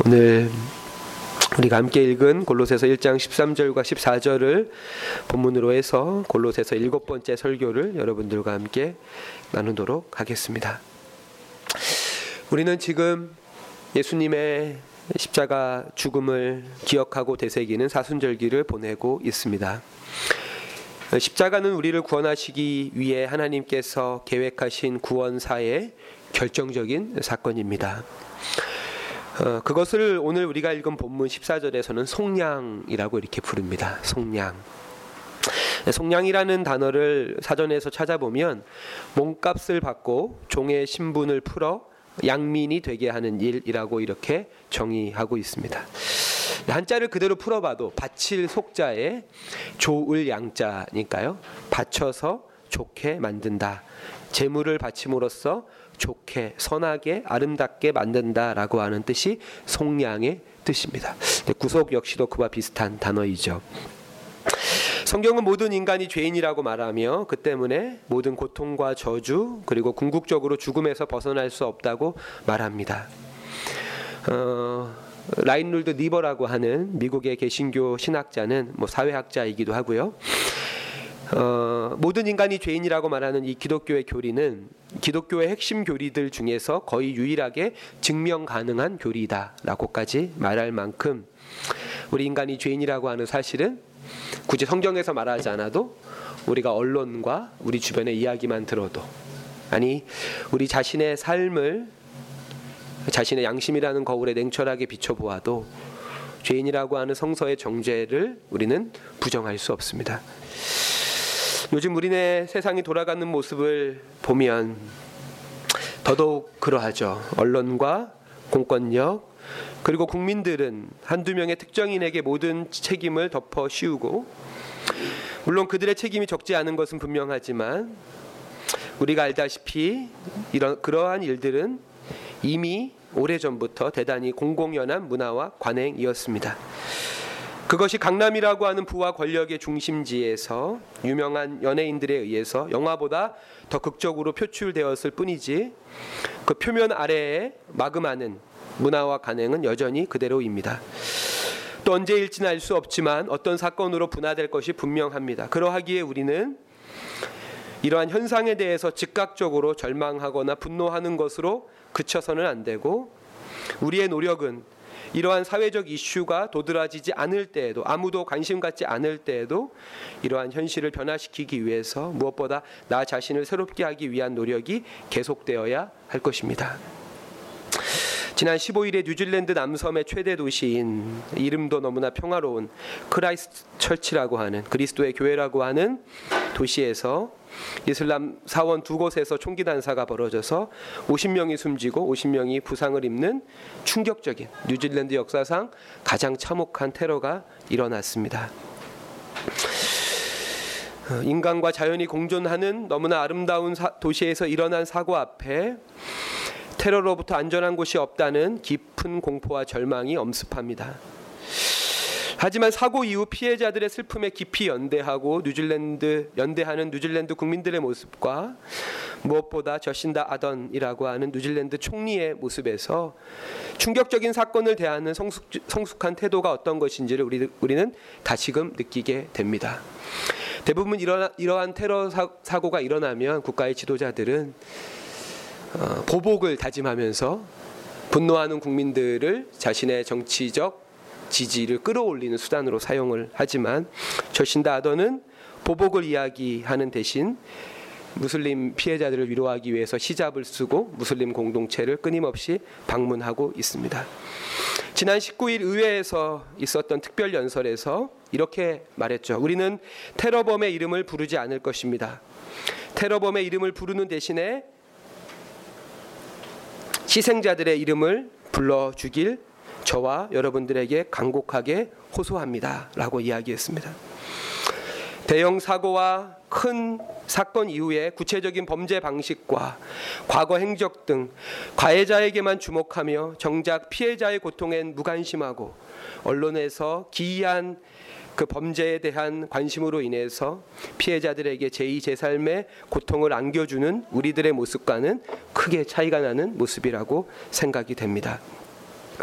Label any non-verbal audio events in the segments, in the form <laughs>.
오늘 우리가 함께 읽은 골로새서 1장 13절과 14절을 본문으로 해서 골로새서 일곱 번째 설교를 여러분들과 함께 나누도록 하겠습니다. 우리는 지금 예수님의 십자가 죽음을 기억하고 되새기는 사순절기를 보내고 있습니다. 십자가는 우리를 구원하시기 위해 하나님께서 계획하신 구원사의 결정적인 사건입니다. 어, 그것을 오늘 우리가 읽은 본문 14절에서는 속량이라고 이렇게 부릅니다. 속량. 속량이라는 단어를 사전에서 찾아보면 몸값을 받고 종의 신분을 풀어 양민이 되게 하는 일이라고 이렇게 정의하고 있습니다. 한자를 그대로 풀어봐도 바칠 속자에 조을 양자니까요. 받쳐서 좋게 만든다. 재물을 바침으로써 좋게 선하게 아름답게 만든다라고 하는 뜻이 속량의 뜻입니다. 구속 역시도 그와 비슷한 단어이죠. 성경은 모든 인간이 죄인이라고 말하며 그 때문에 모든 고통과 저주 그리고 궁극적으로 죽음에서 벗어날 수 없다고 말합니다. 어, 라인룰드 니버라고 하는 미국의 개신교 신학자는 뭐 사회학자이기도 하고요. 어, 모든 인간이 죄인이라고 말하는 이 기독교의 교리는 기독교의 핵심 교리들 중에서 거의 유일하게 증명 가능한 교리다라고까지 말할 만큼 우리 인간이 죄인이라고 하는 사실은 굳이 성경에서 말하지 않아도 우리가 언론과 우리 주변의 이야기만 들어도 아니 우리 자신의 삶을 자신의 양심이라는 거울에 냉철하게 비춰보아도 죄인이라고 하는 성서의 정죄를 우리는 부정할 수 없습니다. 요즘 우리네 세상이 돌아가는 모습을 보면 더더욱 그러하죠. 언론과 공권력 그리고 국민들은 한두 명의 특정인에게 모든 책임을 덮어 씌우고 물론 그들의 책임이 적지 않은 것은 분명하지만 우리가 알다시피 이런 그러한 일들은 이미 오래전부터 대단히 공공연한 문화와 관행이었습니다. 그것이 강남이라고 하는 부와 권력의 중심지에서 유명한 연예인들에 의해서 영화보다 더 극적으로 표출되었을 뿐이지 그 표면 아래에 마그마는 문화와 간행은 여전히 그대로입니다. 또 언제일지는 알 수 없지만 어떤 사건으로 분화될 것이 분명합니다. 그러하기에 우리는 이러한 현상에 대해서 즉각적으로 절망하거나 분노하는 것으로 그쳐서는 안 되고 우리의 노력은 이러한 사회적 이슈가 도드라지지 않을 때에도 아무도 관심 갖지 않을 때에도 이러한 현실을 변화시키기 위해서 무엇보다 나 자신을 새롭게 하기 위한 노력이 계속되어야 할 것입니다. 지난 15일에 뉴질랜드 남섬의 최대 도시인 이름도 너무나 평화로운 크라이스트처치라고 하는 그리스도의 교회라고 하는 도시에서 이슬람 사원 두 곳에서 총기 난사가 벌어져서 50명이 숨지고 50명이 부상을 입는 충격적인 뉴질랜드 역사상 가장 참혹한 테러가 일어났습니다. 어, 인간과 자연이 공존하는 너무나 아름다운 도시에서 일어난 사고 앞에 테러로부터 안전한 곳이 없다는 깊은 공포와 절망이 엄습합니다. 하지만 사고 이후 피해자들의 슬픔에 깊이 연대하고 뉴질랜드 연대하는 뉴질랜드 국민들의 모습과 무엇보다 저신다 아던이라고 하는 뉴질랜드 총리의 모습에서 충격적인 사건을 대하는 성숙, 성숙한 태도가 어떤 것인지를 우리, 우리는 다시금 느끼게 됩니다. 대부분 이러, 이러한 테러 사, 고가 일어나면 국가의 지도자들은 어, 보복을 다짐하면서 분노하는 국민들을 자신의 정치적 지지를 끌어올리는 수단으로 사용을 하지만 저신다 아더는 보복을 이야기하는 대신 무슬림 피해자들을 위로하기 위해서 시잡을 쓰고 무슬림 공동체를 끊임없이 방문하고 있습니다. 지난 19일 의회에서 있었던 특별 연설에서 이렇게 말했죠. 우리는 테러범의 이름을 부르지 않을 것입니다. 테러범의 이름을 부르는 대신에 희생자들의 이름을 불러 주길 저와 여러분들에게 간곡하게 호소합니다. 라고 이야기했습니다. 대형 사고와 큰 사건 이후에 구체적인 범죄 방식과 과거 행적 등 가해자에게만 주목하며 정작 피해자의 고통엔 무관심하고 언론에서 기이한 그 범죄에 대한 관심으로 인해서 피해자들에게 제2, 제3의 고통을 안겨주는 우리들의 모습과는 크게 차이가 나는 모습이라고 생각이 됩니다.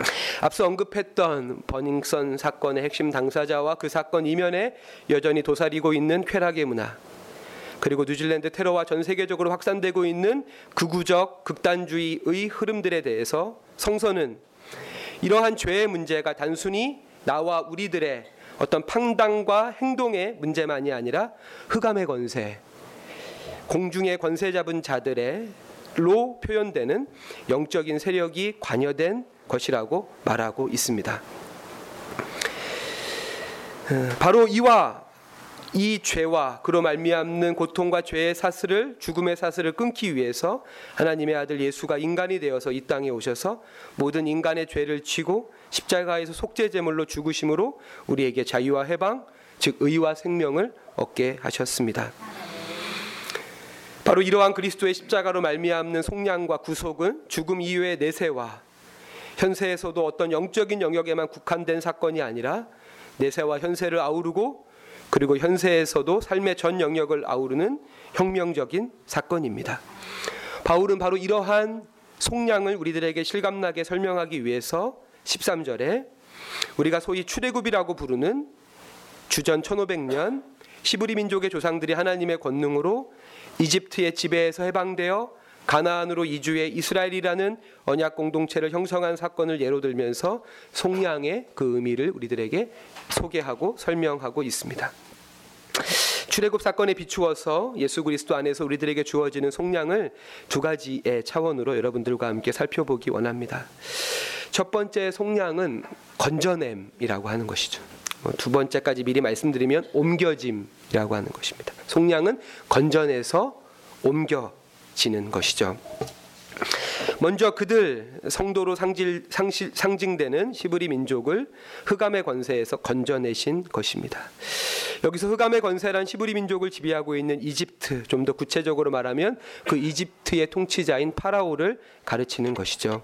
<laughs> 앞서 언급했던 버닝썬 사건의 핵심 당사자와 그 사건 이면에 여전히 도사리고 있는 쾌락의 문화 그리고 뉴질랜드 테러와 전 세계적으로 확산되고 있는 극우적 극단주의의 흐름들에 대해서 성서는 이러한 죄의 문제가 단순히 나와 우리들의 어떤 판단과 행동의 문제만이 아니라 흑암의 권세, 공중의 권세 잡은 자들의로 표현되는 영적인 세력이 관여된 것이라고 말하고 있습니다. 어, 바로 이와 이 죄와 그로 말미암는 고통과 죄의 사슬을 죽음의 사슬을 끊기 위해서 하나님의 아들 예수가 인간이 되어서 이 땅에 오셔서 모든 인간의 죄를 지고 십자가에서 속죄 제물로 죽으심으로 우리에게 자유와 해방 즉 의와 생명을 얻게 하셨습니다. 바로 이러한 그리스도의 십자가로 말미암는 속량과 구속은 죽음 이후의 내세와 현세에서도 어떤 영적인 영역에만 국한된 사건이 아니라 내세와 현세를 아우르고 그리고 현세에서도 삶의 전 영역을 아우르는 혁명적인 사건입니다. 바울은 바로 이러한 속량을 우리들에게 실감나게 설명하기 위해서 13절에 우리가 소위 출애굽이라고 부르는 주전 1500년 시브리 민족의 조상들이 하나님의 권능으로 이집트의 지배에서 해방되어 가나안으로 이주해 이스라엘이라는 언약 공동체를 형성한 사건을 예로 들면서 속량의 그 의미를 우리들에게 소개하고 설명하고 있습니다. 출애굽 사건에 비추어서 예수 그리스도 안에서 우리들에게 주어지는 속량을 두 가지의 차원으로 여러분들과 함께 살펴보기 원합니다. 첫 번째 속량은 건져냄이라고 하는 것이죠. 뭐두 번째까지 미리 말씀드리면 옮겨짐이라고 하는 것입니다. 속량은 건져내서 옮겨 지는 것이죠. 먼저 그들 성도로 상질, 상실, 상징되는 시브리 민족을 흑암의 권세에서 건져내신 것입니다. 여기서 흑암의 권세란 시브리 민족을 지배하고 있는 이집트, 좀 더 구체적으로 말하면 그 이집트의 통치자인 파라오를 가르치는 것이죠.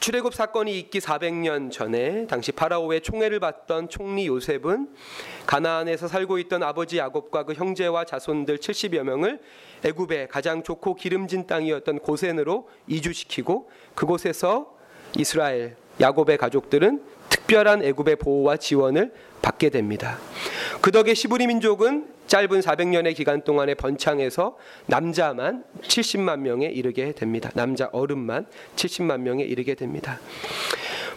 출애굽 사건이 있기 400년 전에 당시 파라오의 총애를 받던 총리 요셉은 가나안에서 살고 있던 아버지 야곱과 그 형제와 자손들 70여 명을 애굽의 가장 좋고 기름진 땅이었던 고센으로 이주시키고 그곳에서 이스라엘 야곱의 가족들은 특별한 애굽의 보호와 지원을 받게 됩니다. 그 덕에 시브리 민족은 짧은 400년의 기간 동안에 번창해서 남자만 70만 명에 이르게 됩니다. 남자 어른만 70만 명에 이르게 됩니다.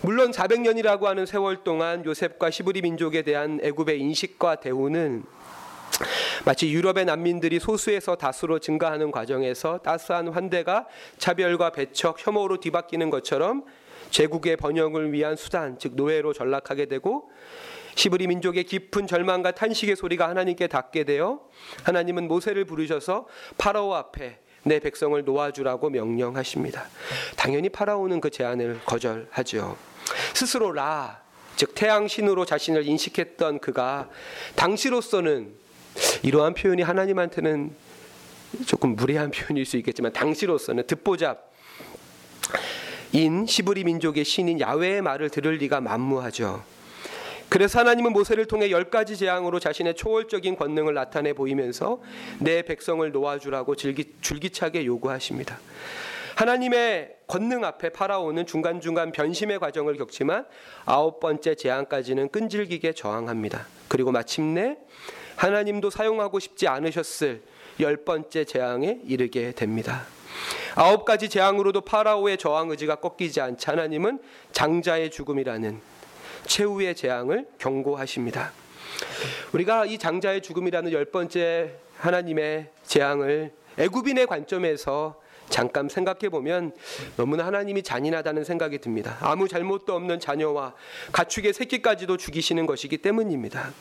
물론 400년이라고 하는 세월 동안 요셉과 시브리 민족에 대한 애굽의 인식과 대우는 마치 유럽의 난민들이 소수에서 다수로 증가하는 과정에서 따스한 환대가 차별과 배척, 혐오로 뒤바뀌는 것처럼 제국의 번영을 위한 수단, 즉 노예로 전락하게 되고 시브리 민족의 깊은 절망과 탄식의 소리가 하나님께 닿게 되어 하나님은 모세를 부르셔서 파라오 앞에 내 백성을 놓아주라고 명령하십니다. 당연히 파라오는 그 제안을 거절하죠. 스스로 라, 즉 태양 신으로 자신을 인식했던 그가 당시로서는 이러한 표현이 하나님한테는 조금 무례한 표현일 수 있겠지만 당시로서는 듣보잡 인 시브리 민족의 신인 야훼의 말을 들을 리가 만무하죠. 그래서 하나님은 모세를 통해 열 가지 재앙으로 자신의 초월적인 권능을 나타내 보이면서 내 백성을 놓아주라고 줄기, 줄기차게 요구하십니다. 하나님의 권능 앞에 파라오는 중간중간 변심의 과정을 겪지만 아홉 번째 재앙까지는 끈질기게 저항합니다. 그리고 마침내 하나님도 사용하고 싶지 않으셨을 열 번째 재앙에 이르게 됩니다. 아홉 가지 재앙으로도 파라오의 저항 의지가 꺾이지 않자 하나님은 장자의 죽음이라는 최후의 재앙을 경고하십니다. 우리가 이 장자의 죽음이라는 열 번째 하나님의 재앙을 애굽인의 관점에서 잠깐 생각해 보면 너무나 하나님이 잔인하다는 생각이 듭니다. 아무 잘못도 없는 자녀와 가축의 새끼까지도 죽이시는 것이기 때문입니다.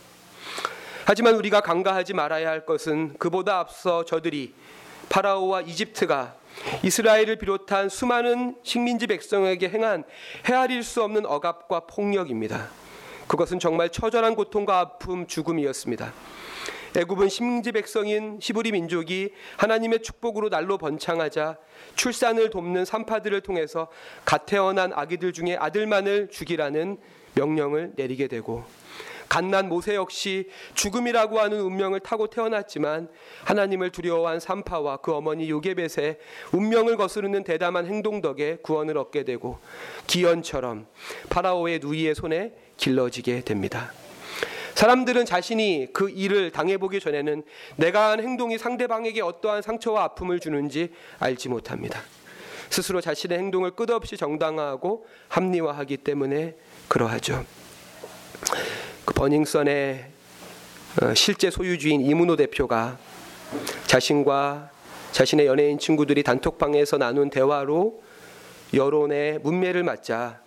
하지만 우리가 간과하지 말아야 할 것은 그보다 앞서 저들이 파라오와 이집트가 이스라엘을 비롯한 수많은 식민지 백성에게 행한 헤아릴 수 없는 억압과 폭력입니다. 그것은 정말 처절한 고통과 아픔, 죽음이었습니다. 애굽은 식민지 백성인 시브리 민족이 하나님의 축복으로 날로 번창하자 출산을 돕는 산파들을 통해서 갓 태어난 아기들 중에 아들만을 죽이라는 명령을 내리게 되고 갓난 모세 역시 죽음이라고 하는 운명을 타고 태어났지만 하나님을 두려워한 삼파와 그 어머니 요게벳의 운명을 거스르는 대담한 행동 덕에 구원을 얻게 되고 기연처럼 파라오의 누이의 손에 길러지게 됩니다. 사람들은 자신이 그 일을 당해보기 전에는 내가 한 행동이 상대방에게 어떠한 상처와 아픔을 주는지 알지 못합니다. 스스로 자신의 행동을 끝없이 정당화하고 합리화하기 때문에 그러하죠. 그 버닝썬의 어, 실제 소유주인 이문호 대표가 자신과 자신의 연예인 친구들이 단톡방에서 나눈 대화로 여론의 문매를 맞자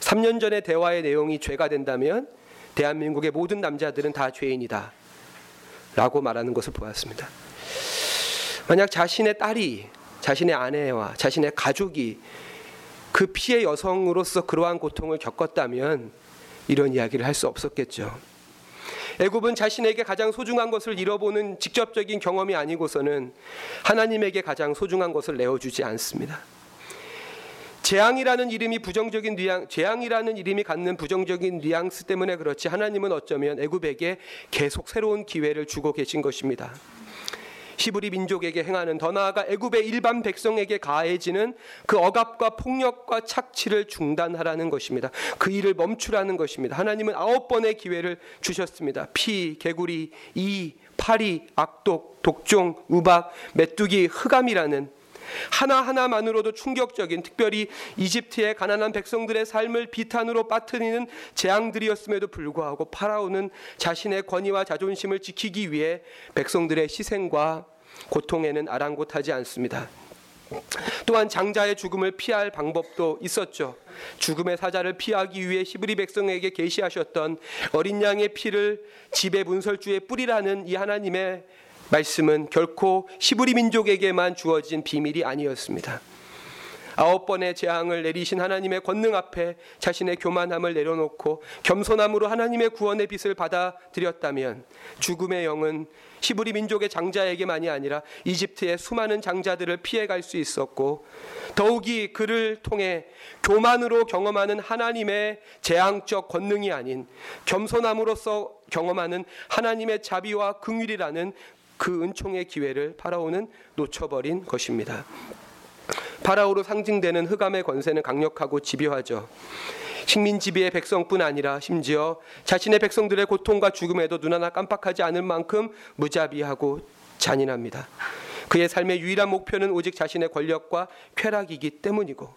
3년 전의 대화의 내용이 죄가 된다면 대한민국의 모든 남자들은 다 죄인이다. 라고 말하는 것을 보았습니다. 만약 자신의 딸이 자신의 아내와 자신의 가족이 그 피해 여성으로서 그러한 고통을 겪었다면 이런 이야기를 할 수 없었겠죠. 애굽은 자신에게 가장 소중한 것을 잃어보는 직접적인 경험이 아니고서는 하나님에게 가장 소중한 것을 내어주지 않습니다. 재앙이라는 이름이 부정적인 뉘앙, 재앙이라는 이름이 갖는 부정적인 뉘앙스 때문에 그렇지 하나님은 어쩌면 애굽에게 계속 새로운 기회를 주고 계신 것입니다. 히브리 민족에게 행하는 더 나아가 애굽의 일반 백성에게 가해지는 그 억압과 폭력과 착취를 중단하라는 것입니다. 그 일을 멈추라는 것입니다. 하나님은 아홉 번의 기회를 주셨습니다. 피, 개구리, 이, 파리, 악독, 독종, 우박, 메뚜기, 흑암이라는 하나하나만으로도 충격적인 특별히 이집트의 가난한 백성들의 삶을 비탄으로 빠뜨리는 재앙들이었음에도 불구하고 파라오는 자신의 권위와 자존심을 지키기 위해 백성들의 희생과 고통에는 아랑곳하지 않습니다. 또한 장자의 죽음을 피할 방법도 있었죠. 죽음의 사자를 피하기 위해 히브리 백성에게 계시하셨던 어린 양의 피를 집의 문설주에 뿌리라는 이 하나님의 말씀은 결코 히브리 민족에게만 주어진 비밀이 아니었습니다. 아홉 번의 재앙을 내리신 하나님의 권능 앞에 자신의 교만함을 내려놓고 겸손함으로 하나님의 구원의 빛을 받아들였다면 죽음의 영은 히브리 민족의 장자에게만이 아니라 이집트의 수많은 장자들을 피해갈 수 있었고 더욱이 그를 통해 교만으로 경험하는 하나님의 재앙적 권능이 아닌 겸손함으로써 경험하는 하나님의 자비와 긍휼이라는 그 은총의 기회를 파라오는 놓쳐버린 것입니다. 파라오로 상징되는 흑암의 권세는 강력하고 집요하죠. 식민 지배의 백성뿐 아니라 심지어 자신의 백성들의 고통과 죽음에도 눈 하나 깜빡하지 않을 만큼 무자비하고 잔인합니다. 그의 삶의 유일한 목표는 오직 자신의 권력과 쾌락이기 때문이고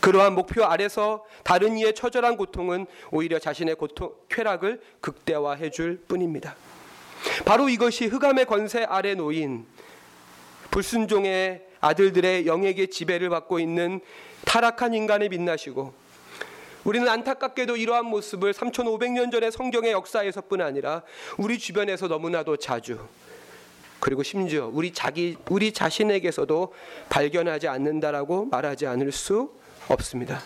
그러한 목표 아래서 다른 이의 처절한 고통은 오히려 자신의 고통, 쾌락을 극대화해 줄 뿐입니다. 바로 이것이 흑암의 권세 아래 놓인 불순종의 아들들의 영에게 지배를 받고 있는 타락한 인간의 빛나시고 우리는 안타깝게도 이러한 모습을 3500년 전의 성경의 역사에서뿐 아니라 우리 주변에서 너무나도 자주 그리고 심지어 우리 자기 우리 자신에게서도 발견하지 않는다라고 말하지 않을 수 없습니다.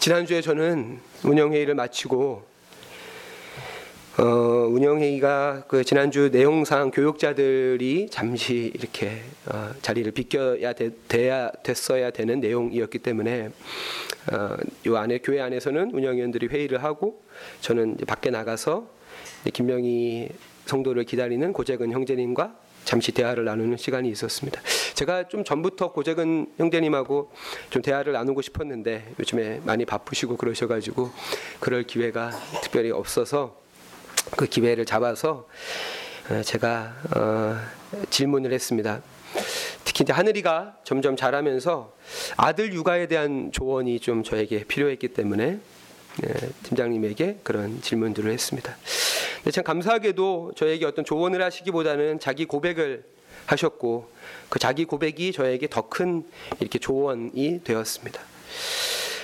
지난주에 저는 운영회의를 마치고 어, 운영회의가 그 지난주 내용상 교육자들이 잠시 이렇게 어, 자리를 비껴야 되, 돼야 됐어야 되는 내용이었기 때문에 어, 요 안에 교회 안에서는 운영위원들이 회의를 하고 저는 밖에 나가서 김명희 성도를 기다리는 고재근 형제님과 잠시 대화를 나누는 시간이 있었습니다. 제가 좀 전부터 고재근 형제님하고 좀 대화를 나누고 싶었는데 요즘에 많이 바쁘시고 그러셔가지고 그럴 기회가 특별히 없어서 그 기회를 잡아서 어, 제가 어, 질문을 했습니다. 특히 이제 하늘이가 점점 자라면서 아들 육아에 대한 조언이 좀 저에게 필요했기 때문에 네, 팀장님에게 그런 질문들을 했습니다. 근데 참 감사하게도 저에게 어떤 조언을 하시기보다는 자기 고백을 하셨고 그 자기 고백이 저에게 더 큰 이렇게 조언이 되었습니다.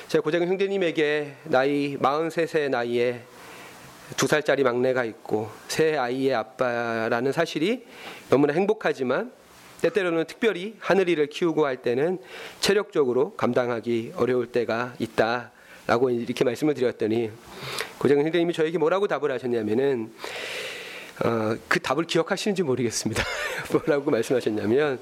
제가 고재근 형제님에게 나이 43세 나이에 두 살짜리 막내가 있고 새 아이의 아빠라는 사실이 너무나 행복하지만 때때로는 특별히 하늘이를 키우고 할 때는 체력적으로 감당하기 어려울 때가 있다 라고 이렇게 말씀을 드렸더니 고정 선생님이 저에게 뭐라고 답을 하셨냐면은 어, 그 답을 기억하시는지 모르겠습니다. <laughs> 뭐라고 말씀하셨냐면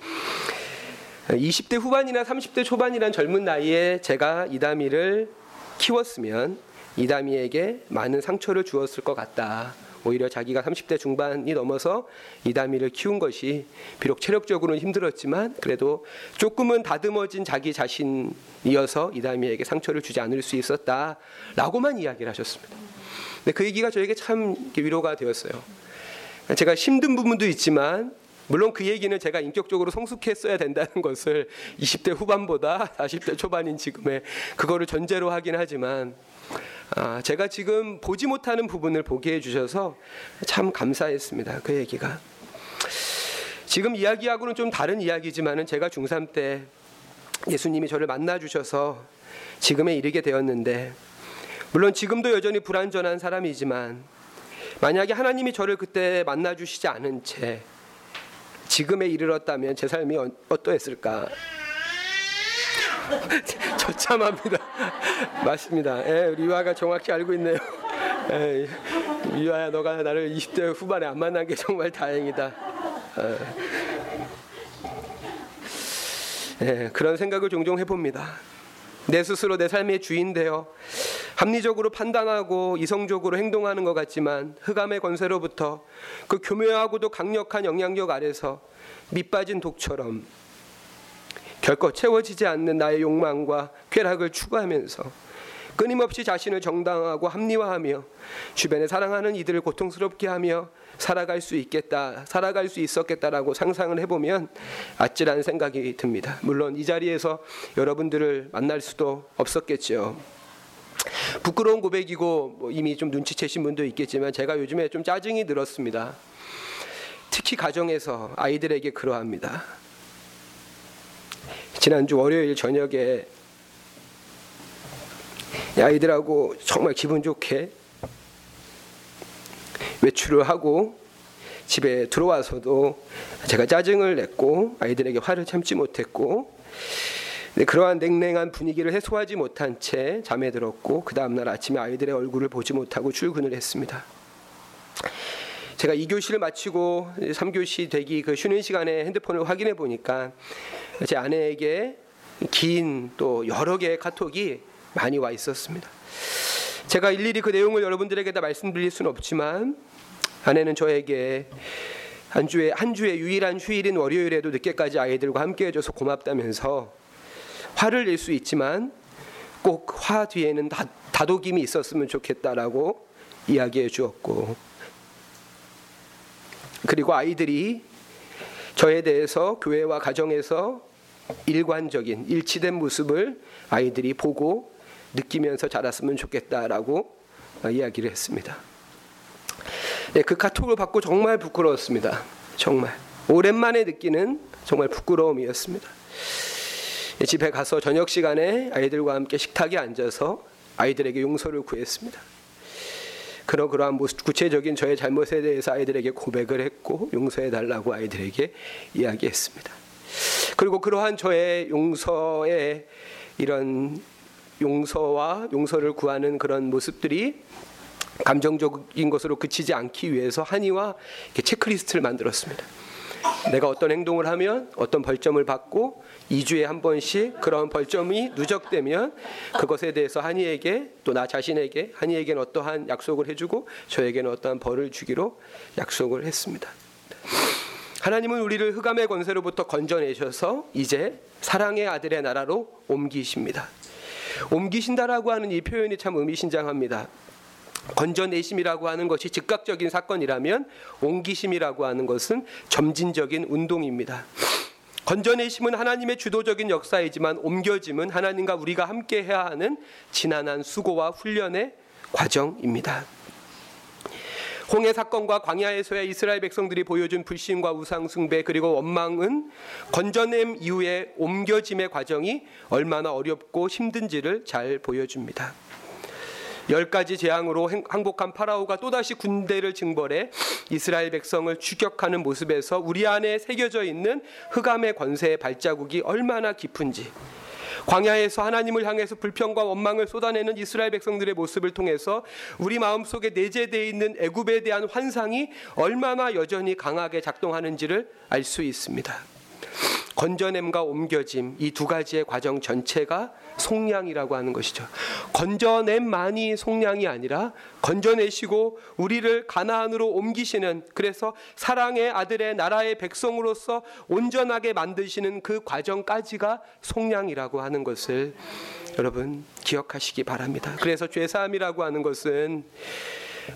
20대 후반이나 30대 초반이란 젊은 나이에 제가 이다미를 키웠으면 이다미에게 많은 상처를 주었을 것 같다. 오히려 자기가 30대 중반이 넘어서 이다미를 키운 것이 비록 체력적으로는 힘들었지만 그래도 조금은 다듬어진 자기 자신이어서 이다미에게 상처를 주지 않을 수 있었다라고만 이야기를 하셨습니다. 근데 그 얘기가 저에게 참 위로가 되었어요. 제가 힘든 부분도 있지만 물론 그 얘기는 제가 인격적으로 성숙했어야 된다는 것을 20대 후반보다 40대 초반인 지금에 그거를 전제로 하긴 하지만 아, 제가 지금 보지 못하는 부분을 보게 해주셔서 참 감사했습니다. 그 얘기가. 지금 이야기하고는 좀 다른 이야기지만은 제가 중3 때 예수님이 저를 만나 주셔서 지금에 이르게 되었는데 물론 지금도 여전히 불완전한 사람이지만 만약에 하나님이 저를 그때 만나 주시지 않은 채 지금에 이르렀다면 제 삶이 어, 어떠했을까? <laughs> 저참합니다. 맞습니다. 예, 리와가 정확히 알고 있네요. 예, 리와야, 너가 나를 20대 후반에 안 만난 게 정말 다행이다. 예, 예, 그런 생각을 종종 해봅니다. 내 스스로 내 삶의 주인 되어 합리적으로 판단하고 이성적으로 행동하는 것 같지만 흑암의 권세로부터 그 교묘하고도 강력한 영향력 아래서 밑빠진 독처럼 결코 채워지지 않는 나의 욕망과 쾌락을 추구하면서 끊임없이 자신을 정당하고 합리화하며 주변에 사랑하는 이들을 고통스럽게 하며 살아갈 수 있겠다, 살아갈 수 있었겠다라고 상상을 해보면 아찔한 생각이 듭니다. 물론 이 자리에서 여러분들을 만날 수도 없었겠죠. 부끄러운 고백이고 뭐 이미 좀 눈치채신 분도 있겠지만 제가 요즘에 좀 짜증이 들었습니다. 특히 가정에서 아이들에게 그러합니다. 지난주 월요일 저녁에 아이들하고 정말 기분 좋게 외출을 하고 집에 들어와서도 제가 짜증을 냈고 아이들에게 화를 참지 못했고 그러한 냉랭한 분위기를 해소하지 못한 채 잠에 들었고 그 다음날 아침에 아이들의 얼굴을 보지 못하고 출근을 했습니다. 제가 2교시를 마치고 3교시 되기 그 쉬는 시간에 핸드폰을 확인해 보니까 제 아내에게 긴 또 여러 개의 카톡이 많이 와 있었습니다. 제가 일일이 그 내용을 여러분들에게 다 말씀드릴 수는 없지만 아내는 저에게 한 주에 한 주의 유일한 휴일인 월요일에도 늦게까지 아이들과 함께 해줘서 고맙다면서 화를 낼 수 있지만 꼭 화 뒤에는 다, 다독임이 있었으면 좋겠다라고 이야기해 주었고 그리고 아이들이 저에 대해서 교회와 가정에서 일관적인 일치된 모습을 아이들이 보고 느끼면서 자랐으면 좋겠다라고 이야기를 했습니다. 네, 그 카톡을 받고 정말 부끄러웠습니다. 정말 오랜만에 느끼는 정말 부끄러움이었습니다. 집에 가서 저녁 시간에 아이들과 함께 식탁에 앉아서 아이들에게 용서를 구했습니다. 그러 그러한 구체적인 저의 잘못에 대해서 아이들에게 고백을 했고 용서해 달라고 아이들에게 이야기했습니다. 그리고 그러한 저의 용서의 이런 용서와 용서를 구하는 그런 모습들이 감정적인 것으로 그치지 않기 위해서 한이와 체크리스트를 만들었습니다. 내가 어떤 행동을 하면 어떤 벌점을 받고 2주에 한 번씩 그런 벌점이 누적되면 그것에 대해서 한이에게 또 나 자신에게 한이에게는 어떠한 약속을 해주고 저에게는 어떠한 벌을 주기로 약속을 했습니다. 하나님은 우리를 흑암의 권세로부터 건져내셔서 이제 사랑의 아들의 나라로 옮기십니다. 옮기신다라고 하는 이 표현이 참 의미심장합니다. 건져내심이라고 하는 것이 즉각적인 사건이라면 옮기심이라고 하는 것은 점진적인 운동입니다. 건져내심은 하나님의 주도적인 역사이지만 옮겨짐은 하나님과 우리가 함께 해야 하는 지난한 수고와 훈련의 과정입니다. 홍해 사건과 광야에서의 이스라엘 백성들이 보여준 불신과 우상 숭배 그리고 원망은 건져냄 이후의 옮겨짐의 과정이 얼마나 어렵고 힘든지를 잘 보여줍니다. 열 가지 재앙으로 항복한 파라오가 또다시 군대를 징벌해 이스라엘 백성을 추격하는 모습에서 우리 안에 새겨져 있는 흑암의 권세의 발자국이 얼마나 깊은지 광야에서 하나님을 향해서 불평과 원망을 쏟아내는 이스라엘 백성들의 모습을 통해서 우리 마음속에 내재되어 있는 애굽에 대한 환상이 얼마나 여전히 강하게 작동하는지를 알 수 있습니다. 건져냄과 옮겨짐 이 두 가지의 과정 전체가 속량이라고 하는 것이죠. 건져냄만이 속량이 아니라 건져내시고 우리를 가나안으로 옮기시는 그래서 사랑의 아들의 나라의 백성으로서 온전하게 만드시는 그 과정까지가 속량이라고 하는 것을 여러분 기억하시기 바랍니다. 그래서 죄 사함이라고 하는 것은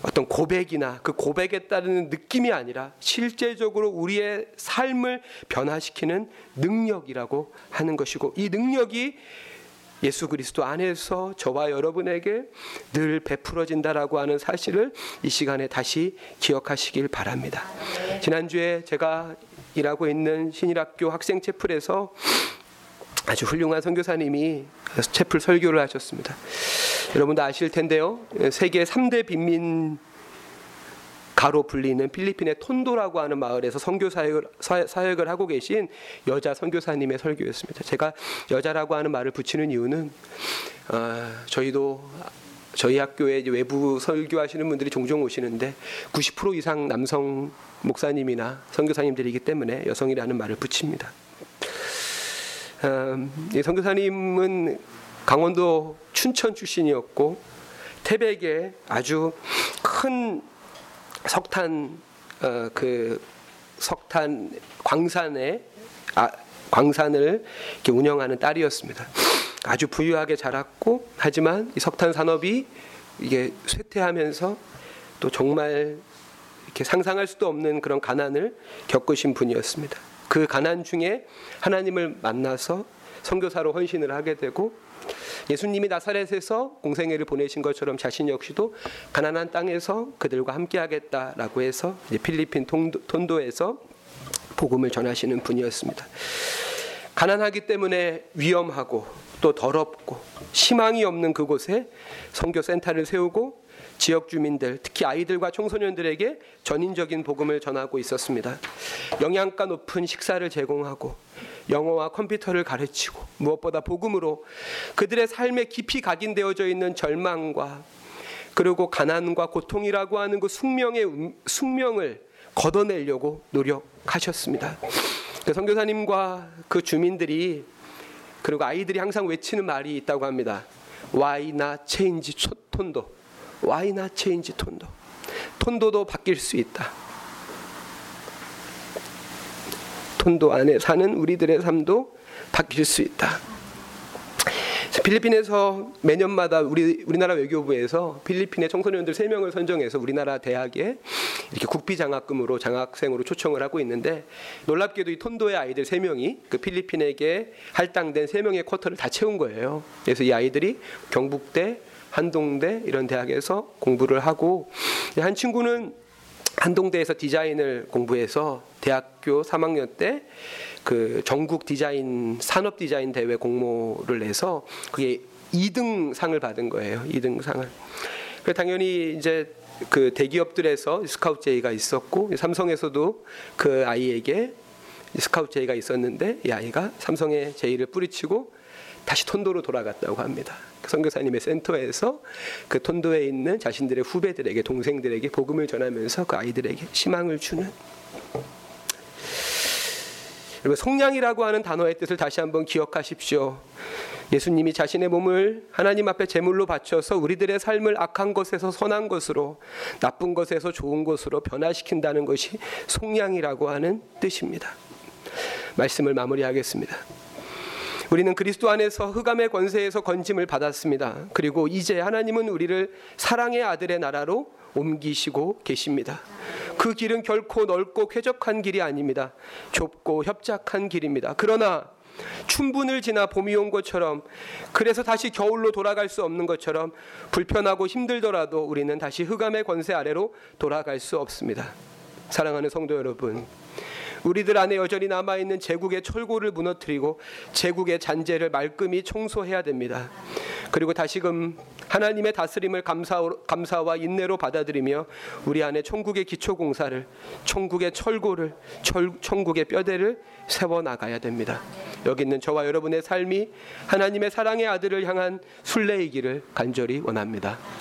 어떤 고백이나 그 고백에 따르는 느낌이 아니라 실제적으로 우리의 삶을 변화시키는 능력이라고 하는 것이고 이 능력이 예수 그리스도 안에서 저와 여러분에게 늘 베풀어진다라고 하는 사실을 이 시간에 다시 기억하시길 바랍니다. 지난주에 제가 일하고 있는 신일학교 학생 채플에서 아주 훌륭한 선교사님이 채플 설교를 하셨습니다. 여러분도 아실 텐데요. 세계 3대 빈민 가로 불리는 필리핀의 톤도라고 하는 마을에서 선교 사역을, 사역을 하고 계신 여자 선교사님의 설교였습니다. 제가 여자라고 하는 말을 붙이는 이유는 어, 저희도 저희 학교에 외부 설교하시는 분들이 종종 오시는데 90% 이상 남성 목사님이나 선교사님들이기 때문에 여성이라는 말을 붙입니다. 음, 이 선교사님은 강원도 춘천 출신이었고 태백에 아주 큰 석탄 어, 그 석탄 광산에 아, 광산을 운영하는 딸이었습니다. 아주 부유하게 자랐고 하지만 이 석탄 산업이 이게 쇠퇴하면서 또 정말 이렇게 상상할 수도 없는 그런 가난을 겪으신 분이었습니다. 그 가난 중에 하나님을 만나서 선교사로 헌신을 하게 되고 예수님이 나사렛에서 공생애를 보내신 것처럼 자신 역시도 가난한 땅에서 그들과 함께 하겠다라고 해서 필리핀 톤도, 에서 복음을 전하시는 분이었습니다. 가난하기 때문에 위험하고 또 더럽고 희망이 없는 그곳에 선교 센터를 세우고 지역 주민들, 특히 아이들과 청소년들에게 전인적인 복음을 전하고 있었습니다. 영양가 높은 식사를 제공하고 영어와 컴퓨터를 가르치고 무엇보다 복음으로 그들의 삶에 깊이 각인되어져 있는 절망과 그리고 가난과 고통이라고 하는 그 숙명의 음, 숙명을 걷어내려고 노력하셨습니다. 그 선교사님과 그 주민들이 그리고 아이들이 항상 외치는 말이 있다고 합니다. Why not change 톤도? Not change 톤도? 톤도도 바뀔 수 있다. 톤도 안에 사는 우리들의 삶도 바뀔 수 있다. 필리핀에서 매년마다 우리 우리나라 외교부에서 필리핀의 청소년들 3명을 선정해서 우리나라 대학에 이렇게 국비 장학금으로 장학생으로 초청을 하고 있는데 놀랍게도 이 톤도의 아이들 3명이 그 필리핀에게 할당된 3명의 쿼터를 다 채운 거예요. 그래서 이 아이들이 경북대, 한동대 이런 대학에서 공부를 하고 한 친구는 한동대에서 디자인을 공부해서 대학교 3학년 때 그 전국 디자인 산업 디자인 대회 공모를 내서 그게 2등 상을 받은 거예요. 2등 상을. 그 당연히 이제 그 대기업들에서 스카우트 제의가 있었고 삼성에서도 그 아이에게 스카우트 제의가 있었는데 이 아이가 삼성의 제의를 뿌리치고 다시 톤도로 돌아갔다고 합니다. 그 선교사님의 센터에서 그 톤도에 있는 자신들의 후배들에게 동생들에게 복음을 전하면서 그 아이들에게 희망을 주는 여러분 속량이라고 하는 단어의 뜻을 다시 한번 기억하십시오. 예수님이 자신의 몸을 하나님 앞에 제물로 바쳐서 우리들의 삶을 악한 것에서 선한 것으로 나쁜 것에서 좋은 것으로 변화시킨다는 것이 속량이라고 하는 뜻입니다. 말씀을 마무리하겠습니다. 우리는 그리스도 안에서 흑암의 권세에서 건짐을 받았습니다. 그리고 이제 하나님은 우리를 사랑의 아들의 나라로 옮기시고 계십니다. 그 길은 결코 넓고 쾌적한 길이 아닙니다. 좁고 협착한 길입니다. 그러나 춘분을 지나 봄이 온 것처럼 그래서 다시 겨울로 돌아갈 수 없는 것처럼 불편하고 힘들더라도 우리는 다시 흑암의 권세 아래로 돌아갈 수 없습니다. 사랑하는 성도 여러분, 우리들 안에 여전히 남아 있는 제국의 철고를 무너뜨리고 제국의 잔재를 말끔히 청소해야 됩니다. 그리고 다시금 하나님의 다스림을 감사, 감사와 인내로 받아들이며 우리 안에 천국의 기초 공사를 천국의 철고를 철, 천국의 뼈대를 세워 나가야 됩니다. 여기 있는 저와 여러분의 삶이 하나님의 사랑의 아들을 향한 순례이기를 간절히 원합니다.